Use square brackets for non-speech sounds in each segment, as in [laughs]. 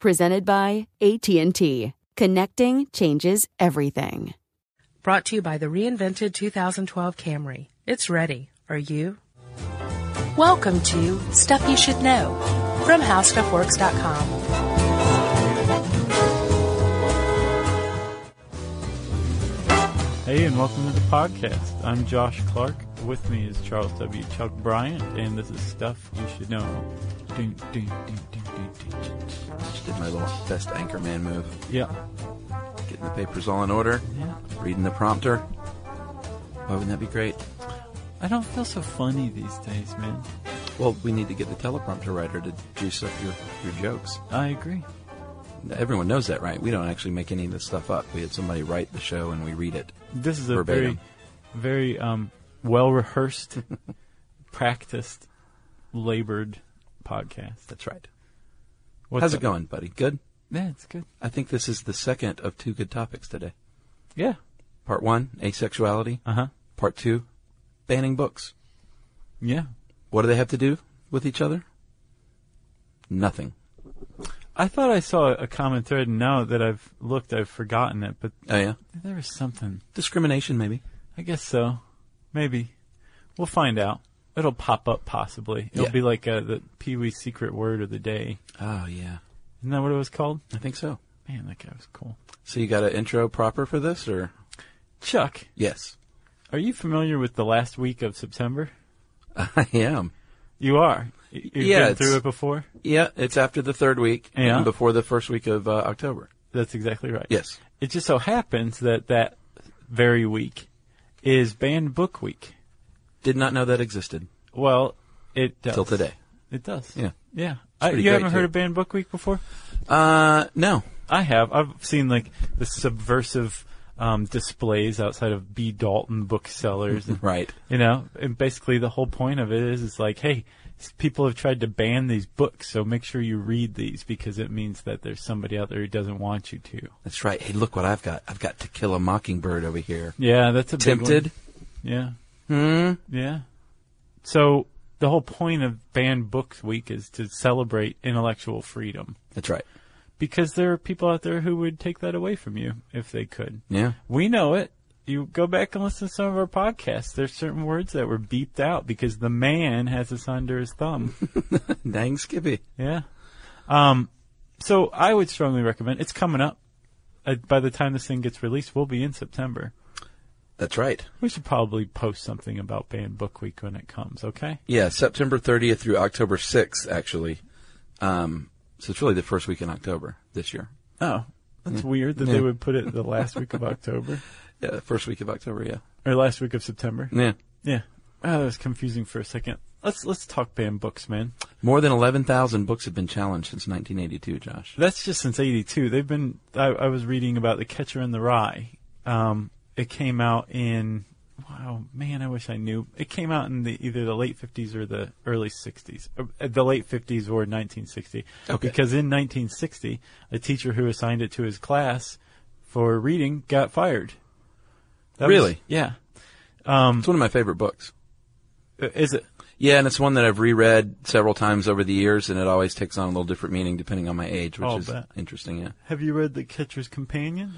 Presented by AT&T. Connecting changes everything. Brought to you by the reinvented 2012 Camry. It's ready. Are you? Welcome to Stuff You Should Know from HowStuffWorks.com. Hey, and welcome to the podcast. I'm Josh Clark. With me is Charles W. Chuck Bryant, and this is Stuff You Should Know. Ding, ding, ding, Just did my little best anchorman move. Yeah, Getting the papers all in order, yeah. reading the prompter. Why wouldn't that be great? I don't feel so funny these days, man. Well, we need to get the teleprompter writer to juice up your, your jokes. I agree. Everyone knows that, right? We don't actually make any of this stuff up. We had somebody write the show and we read it. This is a Verbatim. very, very um, well rehearsed, [laughs] practiced, labored podcast. That's right. What's How's up? it going, buddy? Good? Yeah, it's good. I think this is the second of two good topics today. Yeah. Part one, asexuality. Uh huh. Part two, banning books. Yeah. What do they have to do with each other? Nothing. I thought I saw a common thread, and now that I've looked, I've forgotten it. But Oh, yeah? there was something. Discrimination, maybe. I guess so. Maybe. We'll find out. It'll pop up possibly. It'll Yeah. be like uh, the Pee Wee secret word of the day. Oh, yeah. Isn't that what it was called? I think so. Man, that guy was cool. So you got an intro proper for this, or? Chuck, Yes. are you familiar with the last week of September? [laughs] I am. You are. You've Yeah, been it's- through it before? Yeah, it's after the third week Yeah. and before the first week of uh, October. That's exactly right. Yes. It just so happens that that very week is banned book week. Did not know that existed Well, it does. till today. It does. Yeah. Yeah. I, pretty you great, haven't heard too. of banned book week before? Uh, no. I have. I've seen like the subversive um, displays outside of B. Dalton booksellers. and, Right. You know, and basically the whole point of it is, is like, hey, s- people have tried to ban these books, so make sure you read these because it means that there's somebody out there who doesn't want you to. That's right. Hey, look what I've got. I've got To Kill a Mockingbird over here. Yeah, that's a big one. Tempted? Yeah, Hmm. yeah. So the whole point of banned books week is to celebrate intellectual freedom That's right. because there are people out there who would take that away from you if they could. Yeah. We know it. You go back and listen to some of our podcasts. There's certain words that were beeped out because the man has us under his thumb. [laughs] Dang Skippy. yeah. Um, so I would strongly recommend. It's coming up. Uh, by the time this thing gets released, we'll be in September. That's right. We should probably post something about Banned Book Week when it comes. Okay. Yeah, September 30th through October 6th, actually. Um, so it's really the first week in October this year. Oh, that's weird that Yeah. they would put it the last week of October [laughs] Yeah, the first week of October, yeah. or last week of September. Yeah. Yeah. Oh, that was confusing for a second. Let's let's talk banned books, man. More than 11,000 books have been challenged since 1982, Josh. That's just since '82. They've been. I, I was reading about the Catcher in the Rye. Um, it came out in. Wow, man, I wish I knew. It came out in the either the late '50s or the early '60s. Uh, The late '50s or 1960. Okay. Because in 1960, a teacher who assigned it to his class for reading got fired. That was- Really? yeah. Um, It's one of my favorite books. uh, is it? Yeah, and it's one that I've reread several times over the years, and it always takes on a little different meaning depending on my age, which I'll is bet. interesting. Yeah. Have you read The Catcher's Companion?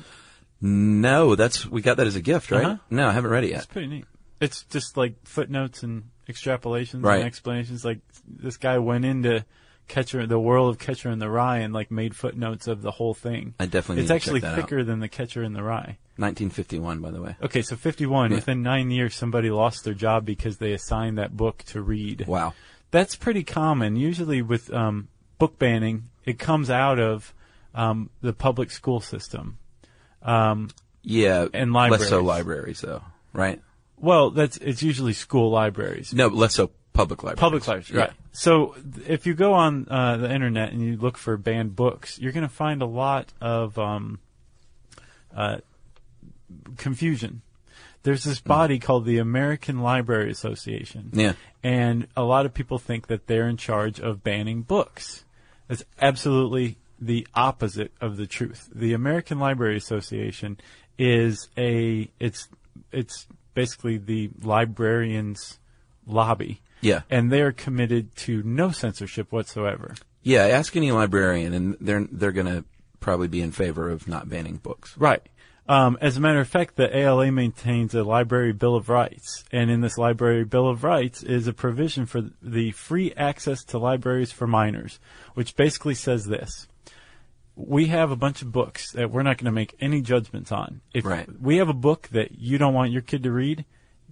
No, that's we got that as a gift, right? Uh-huh. No, I haven't read it yet. It's pretty neat. It's just like footnotes and extrapolations Right. and explanations. Like this guy went into Catcher, the World of Catcher in the Rye, and like made footnotes of the whole thing. I definitely It's need to actually check that out. thicker than the Catcher in the Rye. 1951, by the way. Okay, so 51. Yeah. Within nine years, somebody lost their job because they assigned that book to read. Wow. That's pretty common. Usually with um, book banning, it comes out of um, the public school system. Um, Yeah, And less so libraries. libraries though, right? well, that's it's usually school libraries. No, less so public libraries. Public libraries, right. So th- if you go on uh, the internet and you look for banned books, you're going to find a lot of um, uh, confusion. There's this body called the American Library Association. Yeah. And a lot of people think that they're in charge of banning books. That's absolutely the opposite of the truth. The American Library Association is a it's it's basically the librarians lobby. Yeah. And they're committed to no censorship whatsoever. Yeah, ask any librarian, and they're they're going to probably be in favor of not banning books. Right. Um, as a matter of fact, the ALA maintains a Library Bill of Rights, and in this Library Bill of Rights is a provision for the free access to libraries for minors, which basically says this. We have a bunch of books that we're not going to make any judgments on. If Right. we have a book that you don't want your kid to read,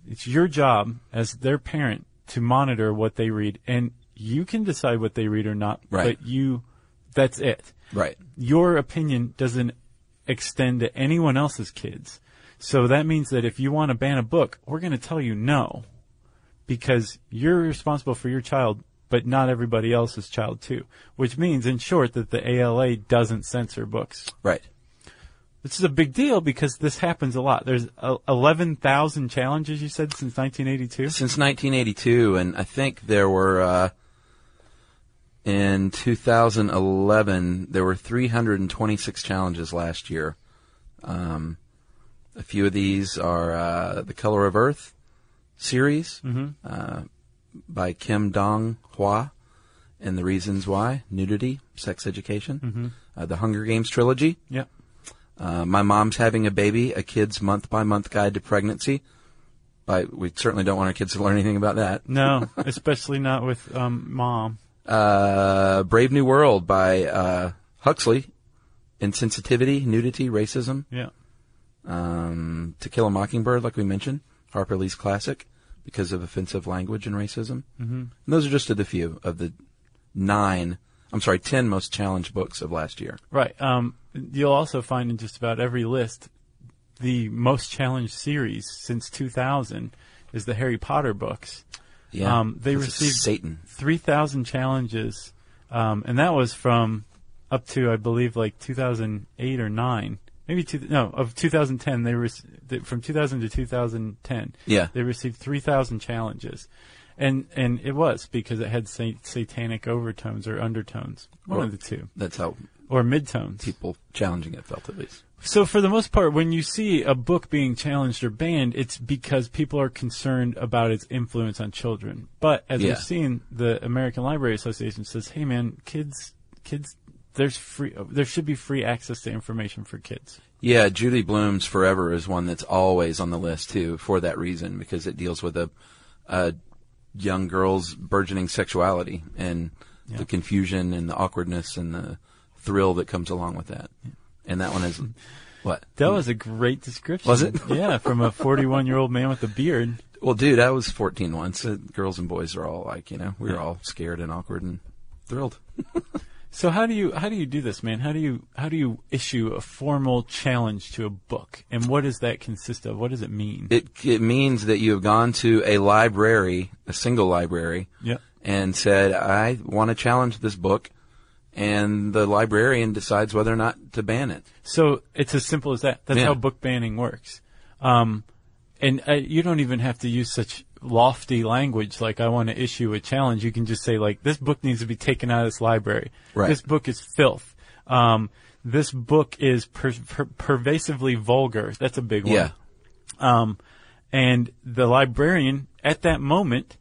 it's your job as their parent to monitor what they read, and you can decide what they read or not, Right. but you, that's it Right. your opinion doesn't extend to anyone else's kids. So that means that if you want to ban a book, we're going to tell you no. Because you're responsible for your child, but not everybody else's child too. Which means, in short, that the ALA doesn't censor books. Right. This is a big deal because this happens a lot. There's uh, 11,000 challenges, you said, since 1982? Since 1982, and I think there were uh, in 2011 there were 326 challenges last year. Um, a few of these are uh, the Color of Earth series uh, by Kim Dong Hwa, and the reasons why: nudity, sex education, uh, the Hunger Games trilogy. Yeah. Uh, my mom's having a baby, a kid's month by month guide to pregnancy. But we certainly don't want our kids to learn anything about that. No, [laughs] especially not with um, mom. Uh, Brave New World by uh, Huxley. Insensitivity, nudity, racism. Yeah. Um, to Kill a Mockingbird, like we mentioned, Harper Lee's classic, because of offensive language and racism. Mm-hmm. And those are just a few of the nine, I'm sorry, ten most challenged books of last year. Right. Um, you'll also find in just about every list the most challenged series since 2000 is the Harry Potter books. Yeah, Um, they received Satan. 3,000 challenges, um, and that was from up to I believe like 2008 or nine, maybe two, no of 2010. They were from 2000 to 2010. Yeah. they received 3,000 challenges, and and it was because it had sa- satanic overtones or undertones, one Or- of the two, That's how or midtones. people challenging it felt, at least. So for the most part, when you see a book being challenged or banned, it's because people are concerned about its influence on children. But as Yeah. we've seen, the American Library Association says, "Hey, man, kids, kids, there's free, there should be free access to information for kids." Yeah, Judy Blume's Forever is one that's always on the list too, for that reason, because it deals with a, a young girl's burgeoning sexuality and the confusion and the awkwardness and the thrill that comes along with that. And that one is what? That was a great description. Was it? [laughs] yeah, from a 41 year old man with a beard. Well, dude, I was 14 once. Uh, girls and boys are all like, you know, we were all scared and awkward and thrilled. [laughs] So how do you how do you do this, man? How do you how do you issue a formal challenge to a book, and what does that consist of? What does it mean? It it means that you have gone to a library, a single library, Yep. and said, I want to challenge this book, and the librarian decides whether or not to ban it. So it's as simple as that. That's Yeah. how book banning works. Um, and uh, you don't even have to use such lofty language like I want to issue a challenge. You can just say like this book needs to be taken out of this library. Right. This book is filth. Um, this book is per- per- pervasively vulgar. That's a big one. Yeah. Um, and the librarian at that moment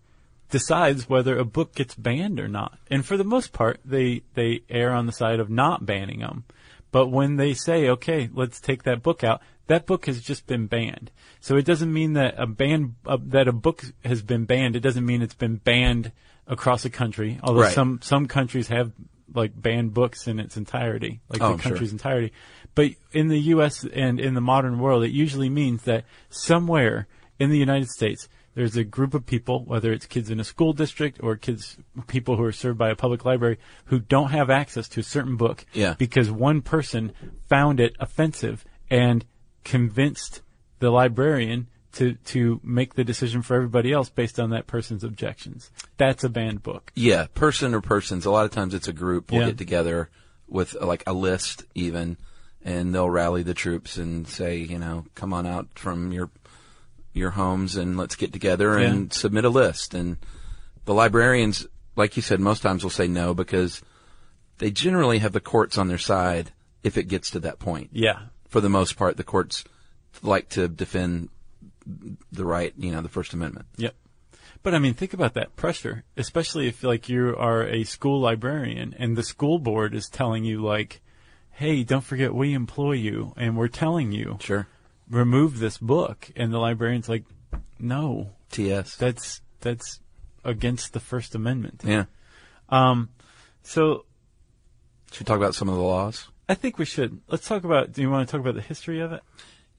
decides whether a book gets banned or not. And for the most part, they, they err on the side of not banning them. But when they say, okay, let's take that book out, that book has just been banned. So it doesn't mean that a ban, uh, that a book has been banned. It doesn't mean it's been banned, across the country. Although Right. some some countries have like banned books in its entirety, like Oh, the I'm sure. country's entirety. But in the U.S. and in the modern world, it usually means that somewhere in the United States, there's a group of people, whether it's kids in a school district or kids, people who are served by a public library, who don't have access to a certain book Yeah. because one person found it offensive and convinced the librarian to, to make the decision for everybody else based on that person's objections. That's a banned book. Yeah, person or persons. A lot of times it's a group will Yeah. get together with like a list even, and they'll rally the troops and say, you know, come on out from your your homes and let's get together and submit a list. And the librarians, like you said, most times will say no because they generally have the courts on their side if it gets to that point. Yeah. For the most part, the courts like to defend the right, you know, the First Amendment. Yep. But I mean, think about that pressure, especially if like you are a school librarian and the school board is telling you like, "Hey, don't forget we employ you and we're telling you Sure. remove this book." And the librarian's like, "No, TS. that's that's against the First Amendment." yeah. Um, so Should we talk about some of the laws? I think we should let's talk about. Do you want to talk about the history of it?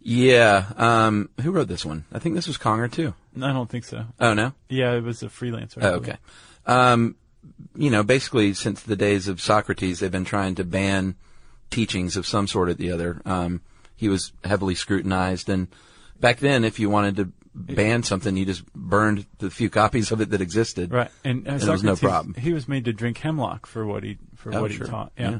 Yeah. Um, who wrote this one? I think this was Conger too. I don't think so. Oh no. Yeah, it was a freelancer. Oh, okay. Um, you know, basically since the days of Socrates, they've been trying to ban teachings of some sort or the other. Um, he was heavily scrutinized, and back then, if you wanted to ban something, you just burned the few copies of it that existed. Right, and, uh, And it was no problem. He was made to drink hemlock for what he for Oh, what sure. he taught. Yeah. Yeah.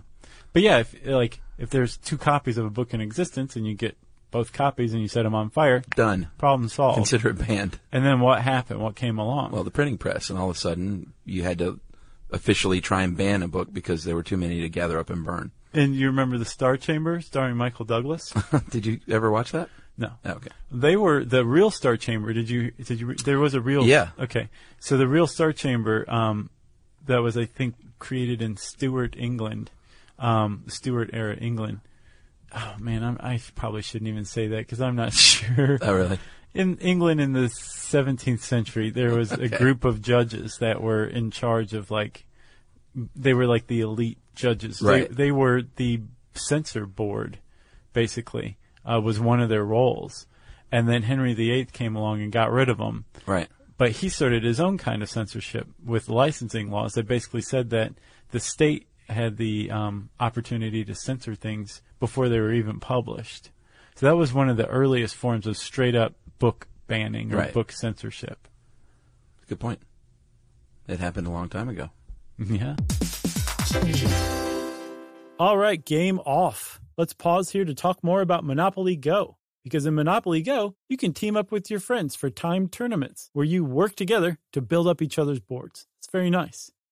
But yeah, if like if there's two copies of a book in existence and you get both copies and you set them on fire, Done. problem solved. Consider it banned. and then what happened? What came along? Well, the printing press, and all of a sudden, you had to officially try and ban a book because there were too many to gather up and burn. and you remember the Star Chamber starring Michael Douglas? [laughs] Did you ever watch that? no. Oh, okay. They were the real Star Chamber. Did you? Did you? There was a real. Yeah. Okay. So the real Star Chamber, um, that was I think created in Stuart, England, um, Stuart era England. Oh man, I'm, I probably shouldn't even say that because I'm not [laughs] sure. Oh, really? In England in the 17th century, there was a [laughs] group of judges that were in charge of like, they were like the elite judges. Right. They, they were the censor board, basically, uh, was one of their roles. And then Henry VIII came along and got rid of them. Right. But he started his own kind of censorship with licensing laws that basically said that the state had the um, opportunity to censor things before they were even published. So that was one of the earliest forms of straight up book banning or Right. book censorship. Good point. It happened a long time ago. [laughs] Yeah. All right, game off. Let's pause here to talk more about Monopoly Go. Because in Monopoly Go, you can team up with your friends for timed tournaments where you work together to build up each other's boards. It's very nice.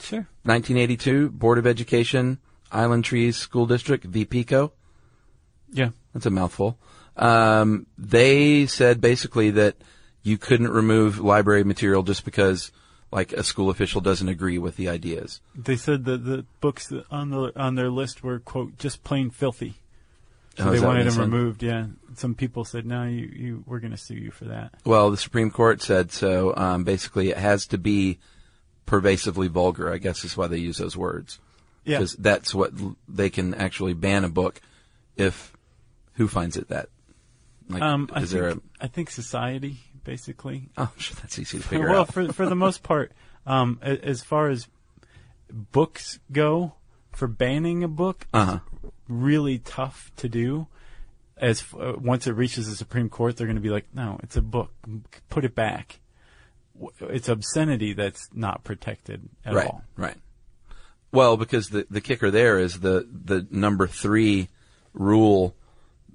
Sure. 1982, Board of Education, Island Trees School District, v. Pico. Yeah. That's a mouthful. Um, they said basically that you couldn't remove library material just because, like, a school official doesn't agree with the ideas. They said that the books on the on their list were quote just plain filthy. So Oh, they is that what wanted them removed. Yeah. Some people said, "No, you, you we're going to sue you for that." Well, the Supreme Court said so. Um, basically, it has to be pervasively vulgar. I guess is why they use those words. Yeah. Because that's what they can actually ban a book if who finds it that. Like, Um, I is think, there a? I think society basically. [laughs] Oh, sure, that's easy to figure well, out. Well, for for the most part, um, as far as books go, for banning a book, Uh-huh. really tough to do. As uh, once it reaches the Supreme Court, they're going to be like, "No, it's a book. Put it back." It's obscenity that's not protected at right, all. right. Well, because the the kicker there is the the number three rule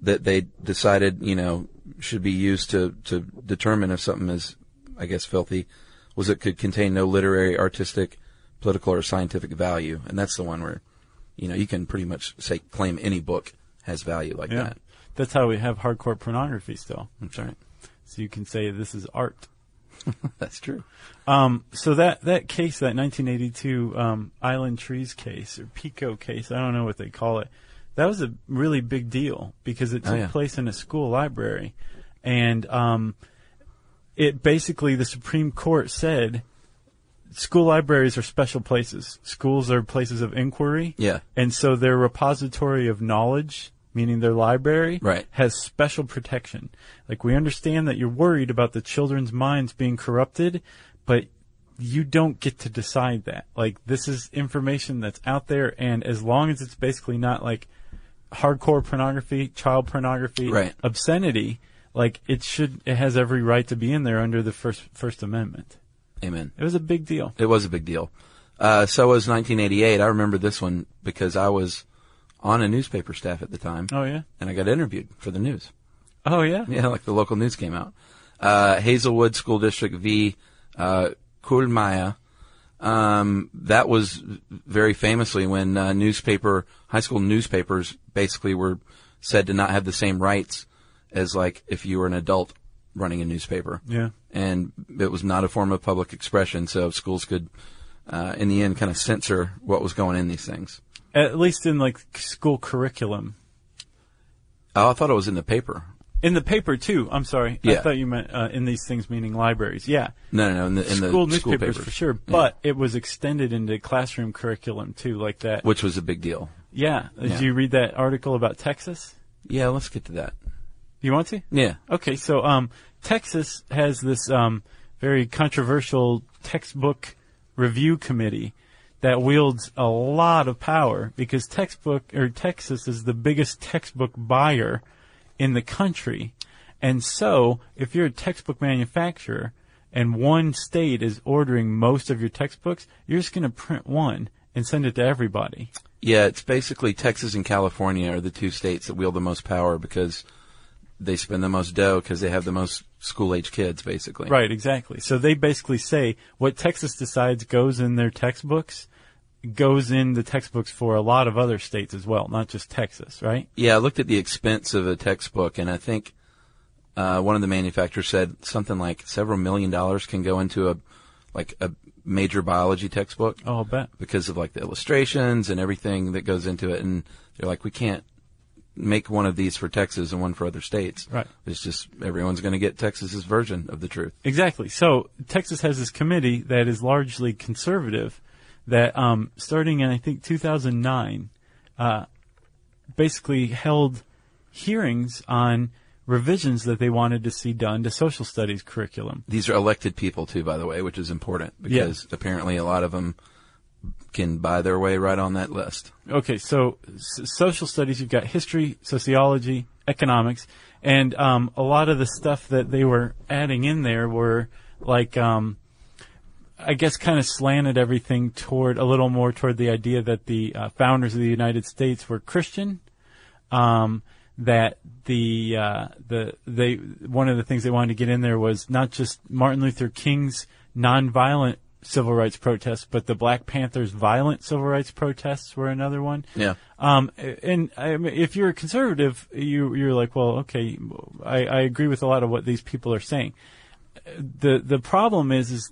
that they decided you know should be used to to determine if something is, I guess, filthy, was it could contain no literary, artistic, political, or scientific value, and that's the one where, you know, you can pretty much say claim any book has value like Yeah, that. that's how we have hardcore pornography still. That's right. So you can say this is art. [laughs] That's true. Um, so that, that case, that 1982 um, Island Trees case or Pico case, I don't know what they call it. That was a really big deal because it Oh, took yeah. place in a school library, and um, it basically the Supreme Court said school libraries are special places. Schools are places of inquiry. Yeah. And so their repository of knowledge, meaning their library, Right. has special protection. Like we understand that you're worried about the children's minds being corrupted, but you don't get to decide that. Like this is information that's out there and as long as it's basically not like hardcore pornography, child pornography, Right. obscenity, like it should it has every right to be in there under the first first amendment. Amen. It was a big deal. It was a big deal. Uh, so was 1988. I remember this one because I was on a newspaper staff at the time, Oh yeah. and I got interviewed for the news. Oh yeah. Yeah, like the local news came out. Uh, Hazelwood School District v. Uh, Kuhlmeier. Um, that was very famously when uh, newspaper, high school newspapers basically were said to not have the same rights as like if you were an adult running a newspaper. Yeah. And it was not a form of public expression, so schools could, uh, in the end, kind of censor what was going in these things. At least in like school curriculum. Oh, I thought it was in the paper. In the paper too. I'm sorry. Yeah. I thought you meant uh, in these things meaning libraries. Yeah. No, no, no, in the, in school the school newspapers papers. for sure, Yeah. but it was extended into classroom curriculum too, like that. Which was a big deal. Yeah. Did Yeah. you read that article about Texas? Yeah, let's get to that. You want to? Yeah. Okay, so um, Texas has this um, very controversial textbook review committee that wields a lot of power because textbook or Texas is the biggest textbook buyer in the country. And so, if you're a textbook manufacturer and one state is ordering most of your textbooks, you're just going to print one and send it to everybody. Yeah, it's basically Texas and California are the two states that wield the most power because they spend the most dough because they have the most school age kids, basically. Right, exactly. So they basically say what Texas decides goes in their textbooks, goes in the textbooks for a lot of other states as well, not just Texas, right? Yeah, I looked at the expense of a textbook, and I think uh, one of the manufacturers said something like several million dollars can go into a like a major biology textbook Oh, I'll bet. because of like the illustrations and everything that goes into it. And they're like, we can't make one of these for Texas and one for other states. Right. It's just everyone's going to get Texas's version of the truth. Exactly. So Texas has this committee that is largely conservative that um, starting in I think 2009 uh, basically held hearings on revisions that they wanted to see done to social studies curriculum. These are elected people too, by the way, which is important because apparently a lot of them can buy their way right on that list. Okay, so s- social studies, you've got history, sociology, economics, and um, a lot of the stuff that they were adding in there were like, um, I guess, kind of slanted everything toward a little more toward the idea that the uh, founders of the United States were Christian, um, that the uh, the they one of the things they wanted to get in there was not just Martin Luther King's nonviolent civil rights protests, but the Black Panthers' violent civil rights protests were another one. Yeah. Um, and I mean, if you're a conservative, you you're like, well, okay, I, I agree with a lot of what these people are saying. The the problem is is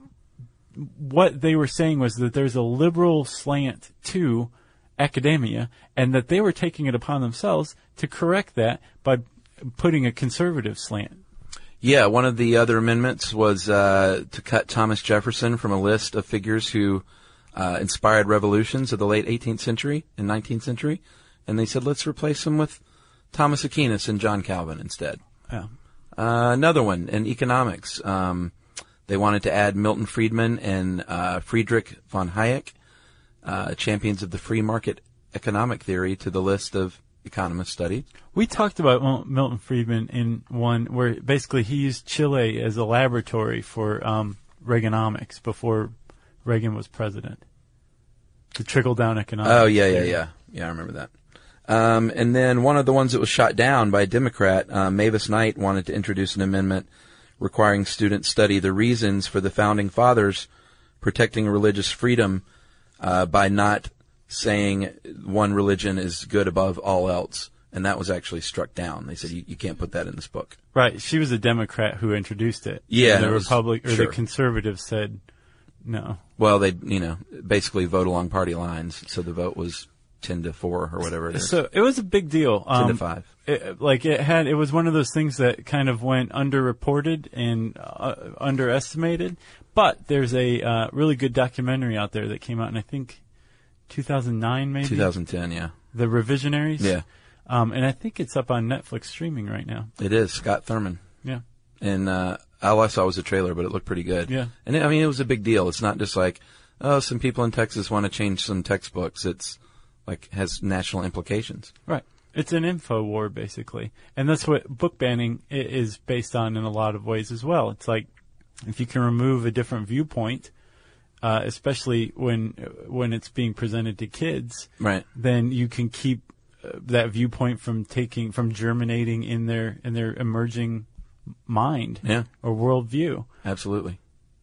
what they were saying was that there's a liberal slant to academia, and that they were taking it upon themselves to correct that by putting a conservative slant. Yeah, one of the other amendments was uh, to cut Thomas Jefferson from a list of figures who uh, inspired revolutions of the late 18th century and 19th century, and they said let's replace him with Thomas Aquinas and John Calvin instead. Yeah. Uh, another one in economics. Um, they wanted to add Milton Friedman and uh, Friedrich von Hayek, uh, champions of the free market economic theory, to the list of economists studied. We talked about Milton Friedman in one where basically he used Chile as a laboratory for um, Reaganomics before Reagan was president. The trickle down economics. Oh yeah, yeah, yeah, yeah. I remember that. Um, and then one of the ones that was shot down by a Democrat, uh, Mavis Knight, wanted to introduce an amendment requiring students study the reasons for the founding fathers protecting religious freedom uh, by not saying one religion is good above all else. And that was actually struck down. They said you, you can't put that in this book. Right. She was a Democrat who introduced it. Yeah, And the Republic or sure. the conservatives said no. Well, they you know basically vote along party lines, so the vote was ten to four or whatever it is. So it was a big deal. ten to Um, five. it, like it had it was one of those things that kind of went underreported and uh, underestimated but there's a uh, really good documentary out there that came out and i think 2009 maybe 2010, yeah, the revisionaries yeah, um, and i think it's up on netflix streaming right now it is Scott Thurman. yeah and uh, all I saw was a trailer, but it looked pretty good. Yeah. and it, I mean, it was a big deal. It's not just like, oh, some people in Texas want to change some textbooks. It's like has national implications. right it's an info war basically and that's what book banning is based on in a lot of ways as well it's like if you can remove a different viewpoint uh, especially when when it's being presented to kids Right. then you can keep uh, that viewpoint from taking from germinating in their in their emerging mind Yeah. or worldview. Absolutely.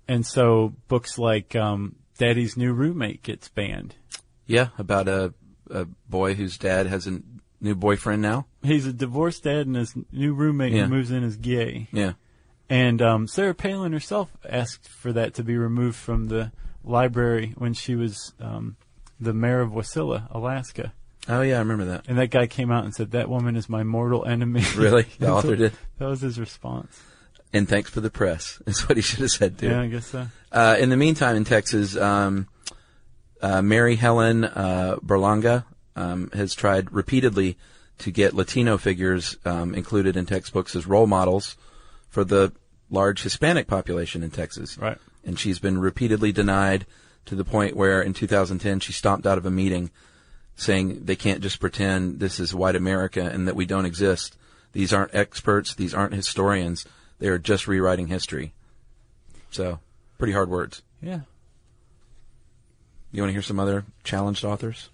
And so books like um, Daddy's New Roommate gets banned. Yeah, about a a boy whose dad has a new boyfriend now. He's a divorced dad, and his new roommate Yeah. who moves in is gay. Yeah. And um, Sarah Palin herself asked for that to be removed from the library when she was um, the mayor of Wasilla, Alaska. Oh yeah, I remember that. And that guy came out and said, "That woman is my mortal enemy." [laughs] Really? [laughs] The author did? That was his response. And thanks for the press. [laughs] Is what he should have said too. Yeah, I guess so. Uh, in the meantime, in Texas, um, uh, Mary Helen uh, Berlanga um, has tried repeatedly to get Latino figures um, included in textbooks as role models for the large Hispanic population in Texas. Right. And she's been repeatedly denied to the point where in 2010 she stomped out of a meeting saying they can't just pretend this is white America and that we don't exist. These aren't experts. These aren't historians. They are just rewriting history. So, pretty hard words. Yeah. You want to hear some other challenged authors?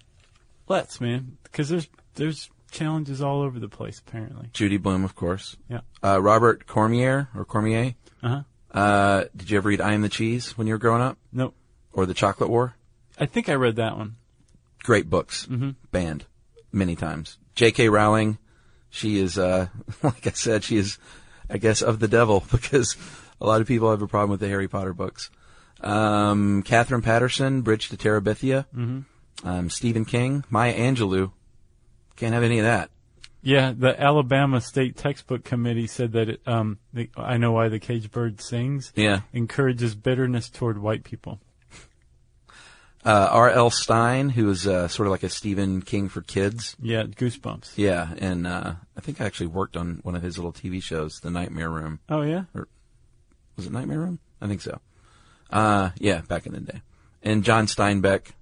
Let's, man, because there's there's challenges all over the place. Apparently. Judy Blume, of course. Yeah. Uh, Robert Cormier or Cormier. Uh huh. Uh, did you ever read I Am the Cheese when you were growing up, Nope. or The Chocolate War? I think I read that one. Great books. Mm-hmm. Banned many times. J.K. Rowling, she is, uh, [laughs] like I said, she is, I guess, of the devil [laughs] because a lot of people have a problem with the Harry Potter books. Um, Katherine Paterson, Bridge to Terabithia. Mm-hmm. Um, Stephen King, Maya Angelou. Can't have any of that. Yeah, the Alabama State Textbook Committee said that it, um, the, I know why the cage bird sings. Yeah. Encourages bitterness toward white people. Uh, R.L. Stine, who is uh, sort of like a Stephen King for kids. Yeah, goosebumps. Yeah, and uh, I think I actually worked on one of his little TV shows, The Nightmare Room. Oh yeah. or, Was it Nightmare Room? I think so. Uh, yeah, back in the day. And John Steinbeck,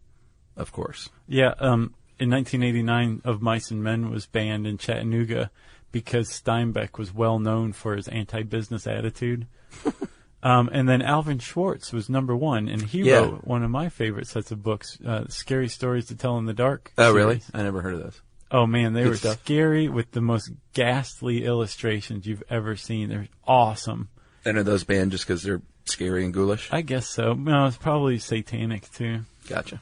of course. Yeah, um, in 1989, Of Mice and Men was banned in Chattanooga because Steinbeck was well known for his anti-business attitude. [laughs] um, and then Alvin Schwartz was number one, and he Yeah. wrote one of my favorite sets of books, uh, "Scary Stories to Tell in the Dark." Oh, really? I never heard of those. Oh man, they Good were stuff. scary with the most ghastly illustrations you've ever seen. They're awesome. And are those banned just because they're scary and ghoulish? I guess so. No, it's probably satanic too. Gotcha.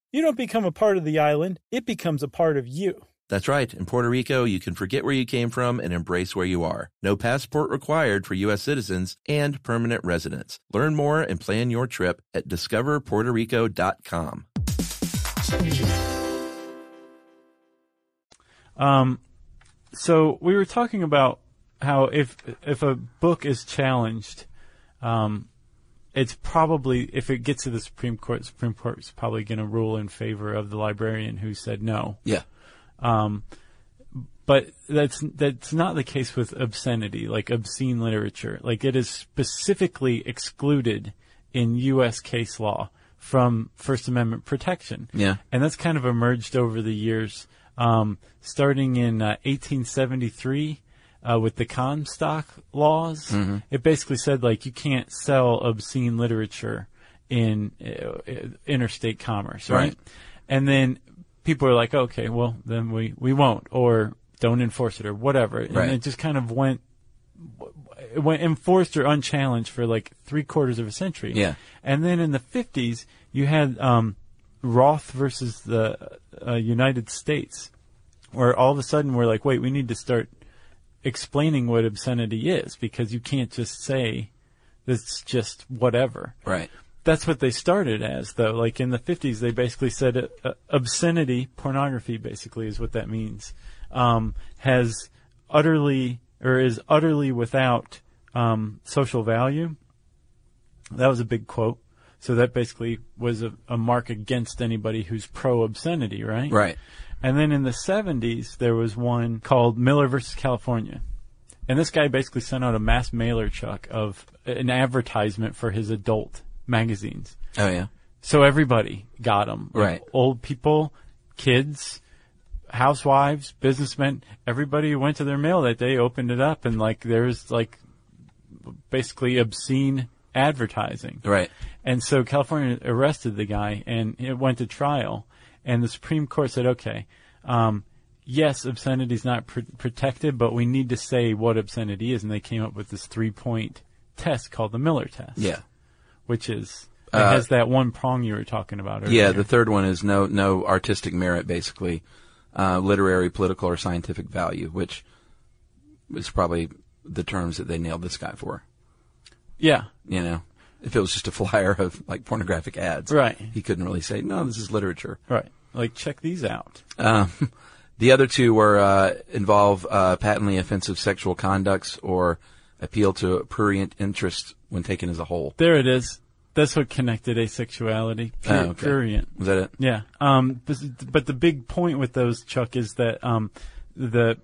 You don't become a part of the island, it becomes a part of you. That's right. In Puerto Rico, you can forget where you came from and embrace where you are. No passport required for U.S. citizens and permanent residents. Learn more and plan your trip at discoverpuertorico.com. Um, so we were talking about how if if a book is challenged, um, it's probably if it gets to the Supreme Court, Supreme Court is probably going to rule in favor of the librarian who said no. Yeah. Um, but that's that's not the case with obscenity, like obscene literature. Like it is specifically excluded in U.S. case law from First Amendment protection. Yeah. and that's kind of emerged over the years, um, starting in uh, 1873. Uh, with the Comstock laws, Mm-hmm. it basically said like you can't sell obscene literature in uh, interstate commerce, right? Right. And then people are like, okay, well then we we won't, or don't enforce it, or whatever. And Right. it just kind of went it went enforced or unchallenged for like three quarters of a century. Yeah. And then in the fifties, you had um, Roth versus the uh, United States, where all of a sudden we're like, wait, we need to start explaining what obscenity is because you can't just say it's just whatever. Right. That's what they started as, though. Like in the 50s, they basically said uh, uh, obscenity, pornography basically is what that means, um, has utterly, or is utterly without um, social value. That was a big quote. So that basically was a, a mark against anybody who's pro obscenity, right? Right. And then in the 70s, there was one called Miller versus California. And this guy basically sent out a mass mailer, Chuck, of an advertisement for his adult magazines. Oh yeah. So everybody got them. Right. Old people, kids, housewives, businessmen, everybody who went to their mail that day opened it up and like there's like basically obscene advertising. Right. And so California arrested the guy and it went to trial. And the Supreme Court said, okay, um, yes, obscenity is not pr- protected, but we need to say what obscenity is. And they came up with this three point test called the Miller test. Yeah. Which is, it Uh, has that one prong you were talking about earlier. Yeah. The third one is no no artistic merit, basically, uh, literary, political, or scientific value, which is probably the terms that they nailed this guy for. yeah. You know, if it was just a flyer of like pornographic ads, Right. He couldn't really say no. This is literature. Right. Like, check these out. Um, [laughs] the other two were uh, involve uh, patently offensive sexual conducts or appeal to prurient interest when taken as a whole. There it is. That's what connected asexuality. Pure, Oh, okay. Prurient. Was that it? Yeah. Um, but, but the big point with those, Chuck, is that um, the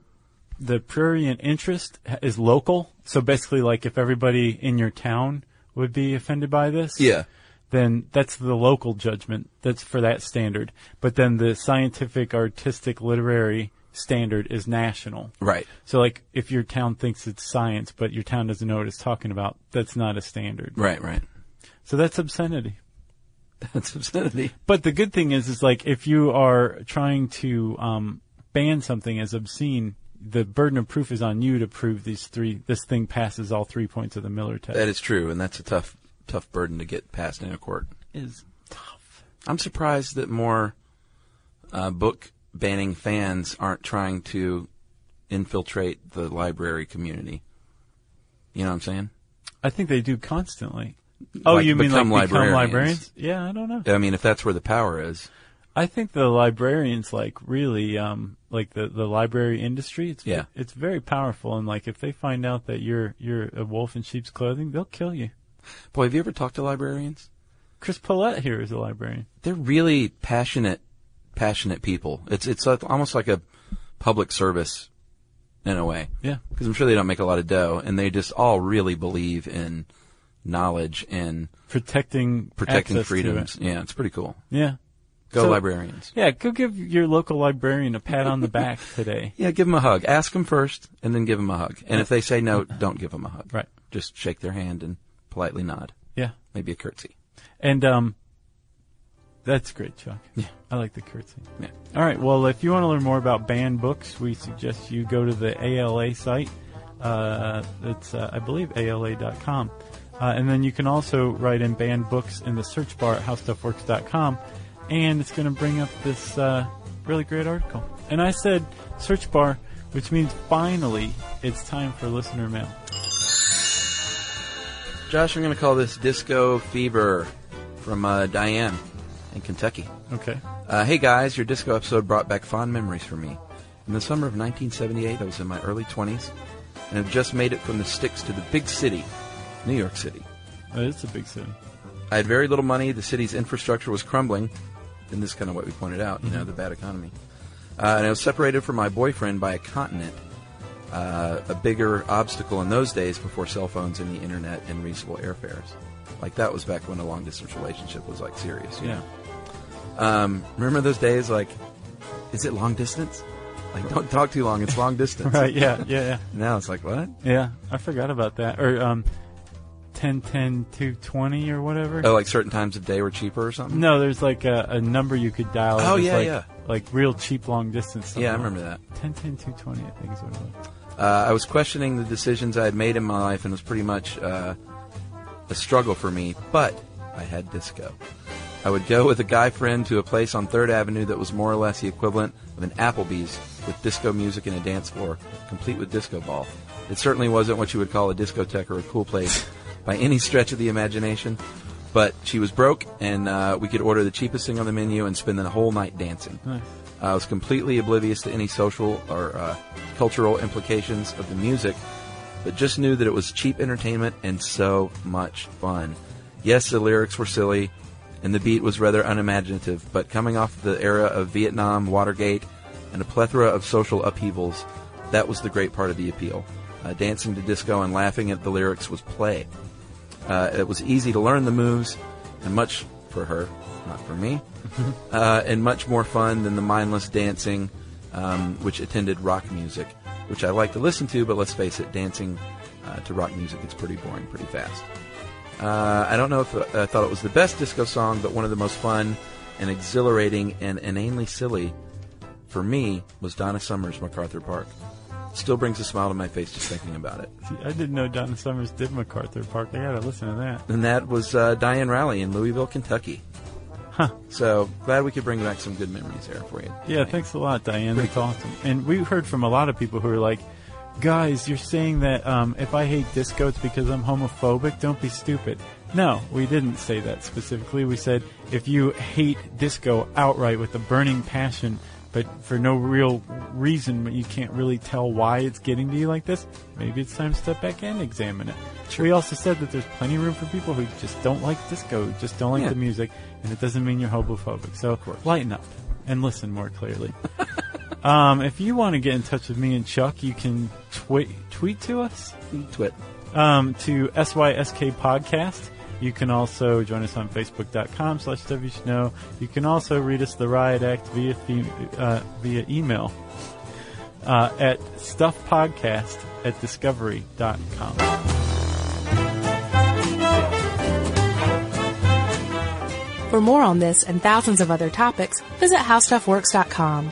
the prurient interest is local. So basically, like if everybody in your town would be offended by this, Yeah. then that's the local judgment. That's for that standard. But then the scientific, artistic, literary standard is national. Right. So like if your town thinks it's science, but your town doesn't know what it's talking about, that's not a standard. Right. Right. So that's obscenity. That's obscenity. But the good thing is, is like if you are trying to um, ban something as obscene, the burden of proof is on you to prove these three. This thing passes all three points of the Miller test. That is true, and that's a tough, tough burden to get passed in a court. It is tough. I'm surprised that more uh, book banning fans aren't trying to infiltrate the library community. You know what I'm saying? I think they do constantly. Oh, Like you mean like become become librarians. librarians? Yeah, I don't know. I mean, if that's where the power is, I think the librarians like really um like the the library industry. It's Yeah. it's very powerful, and like if they find out that you're you're a wolf in sheep's clothing, they'll kill you. boy, have you ever talked to librarians? Chris Paulette here is a librarian. They're really passionate, passionate people. It's it's like, almost like a public service in a way. Yeah. because I'm sure they don't make a lot of dough, and they just all really believe in knowledge and Protecting protecting freedoms. it. Yeah, it's pretty cool. Yeah. Go So- librarians. Yeah, go give your local librarian a pat on the back [laughs] today. Yeah, give them a hug. Ask them first, and then give them a hug. And if they say no, [laughs] don't give them a hug. Right. Just shake their hand and politely nod. Yeah. Maybe a curtsy. And um that's great, Chuck. Yeah. I like the curtsy. Yeah. All right. Well, if you want to learn more about banned books, we suggest you go to the ALA site. Uh, it's, uh, I believe, ALA.com. Uh, and then you can also write in banned books in the search bar at howstuffworks.com. And it's going to bring up this uh, really great article. And I said search bar, which means finally it's time for listener mail. Josh, I'm going to call this Disco Fever from uh, Diane in Kentucky. Okay. Uh, hey guys, your disco episode brought back fond memories for me. In the summer of 1978, I was in my early 20s and had just made it from the sticks to the big city, New York City. It's a big city. I had very little money. The city's infrastructure was crumbling, and this is kind of what we pointed out, you know, the bad economy. Uh, and I was separated from my boyfriend by a continent, uh, a bigger obstacle in those days before cell phones and the internet and reasonable airfares. Like that was back when a long distance relationship was like serious. You Yeah. know? Um, remember those days? Like, is it long distance? Like, don't talk too long. It's long [laughs] distance. Right. Yeah. Yeah. Yeah. Now it's like what? Yeah, I forgot about that. Or um, 10, 10, 220 or whatever. Oh, like certain times of day were cheaper or something. No, there's like a, a number you could dial. Oh, yeah, like, yeah. Like real cheap long distance. Yeah, I remember that. 10, 10, 220, I think is what it was. Uh, I was questioning the decisions I had made in my life, and it was pretty much uh, a struggle for me. But I had disco. I would go with a guy friend to a place on Third Avenue that was more or less the equivalent of an Applebee's with disco music and a dance floor, complete with disco ball. It certainly wasn't what you would call a discotheque or a cool place by any stretch of the imagination. But she was broke, and uh, we could order the cheapest thing on the menu and spend the whole night dancing. Nice. I was completely oblivious to any social or uh, cultural implications of the music, but just knew that it was cheap entertainment and so much fun. Yes, the lyrics were silly, and the beat was rather unimaginative, but coming off the era of Vietnam, Watergate, and a plethora of social upheavals, that was the great part of the appeal. Uh, dancing to disco and laughing at the lyrics was play. Uh, it was easy to learn the moves, and much for her, not for me, [laughs] uh, and much more fun than the mindless dancing, um, which attended rock music, which I like to listen to, but let's face it, dancing uh, to rock music is pretty boring pretty fast. Uh, I don't know if I thought it was the best disco song, but one of the most fun and exhilarating and inanely silly for me was Donna Summer's MacArthur Park. Still brings a smile to my face just thinking about it. See, I didn't know Donna Summers did MacArthur Park. I gotta listen to that. And that was uh, Diane Raleigh in Louisville, Kentucky. Huh. So glad we could bring back some good memories there for you. Yeah, thanks a lot, Diane. That's [laughs] awesome. And we heard from a lot of people who are like, guys, you're saying that um, if I hate disco, it's because I'm homophobic. Don't be stupid. No, we didn't say that specifically. We said if you hate disco outright with a burning passion, but for no real reason, but you can't really tell why it's getting to you like this, maybe it's time to step back and examine it. We also said that there's plenty of room for people who just don't like disco, just don't like Yeah. the music, and it doesn't mean you're homophobic. So lighten up and listen more clearly. [laughs] um, if you want to get in touch with me and Chuck, you can tweet tweet to us Tweet. um, to SYSK Podcast. You can also join us on Facebook.com slash WSnow. You can also read us the Riot Act via, uh, via email uh, at stuffpodcast at discovery.com. For more on this and thousands of other topics, visit howstuffworks.com.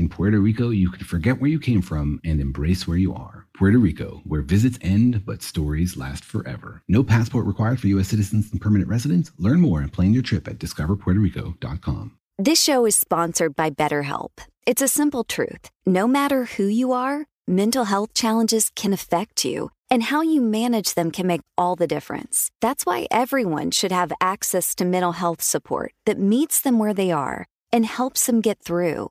In Puerto Rico, you can forget where you came from and embrace where you are. Puerto Rico, where visits end but stories last forever. No passport required for U.S. citizens and permanent residents. Learn more and plan your trip at discoverpuertorico.com. This show is sponsored by BetterHelp. It's a simple truth. No matter who you are, mental health challenges can affect you, and how you manage them can make all the difference. That's why everyone should have access to mental health support that meets them where they are and helps them get through.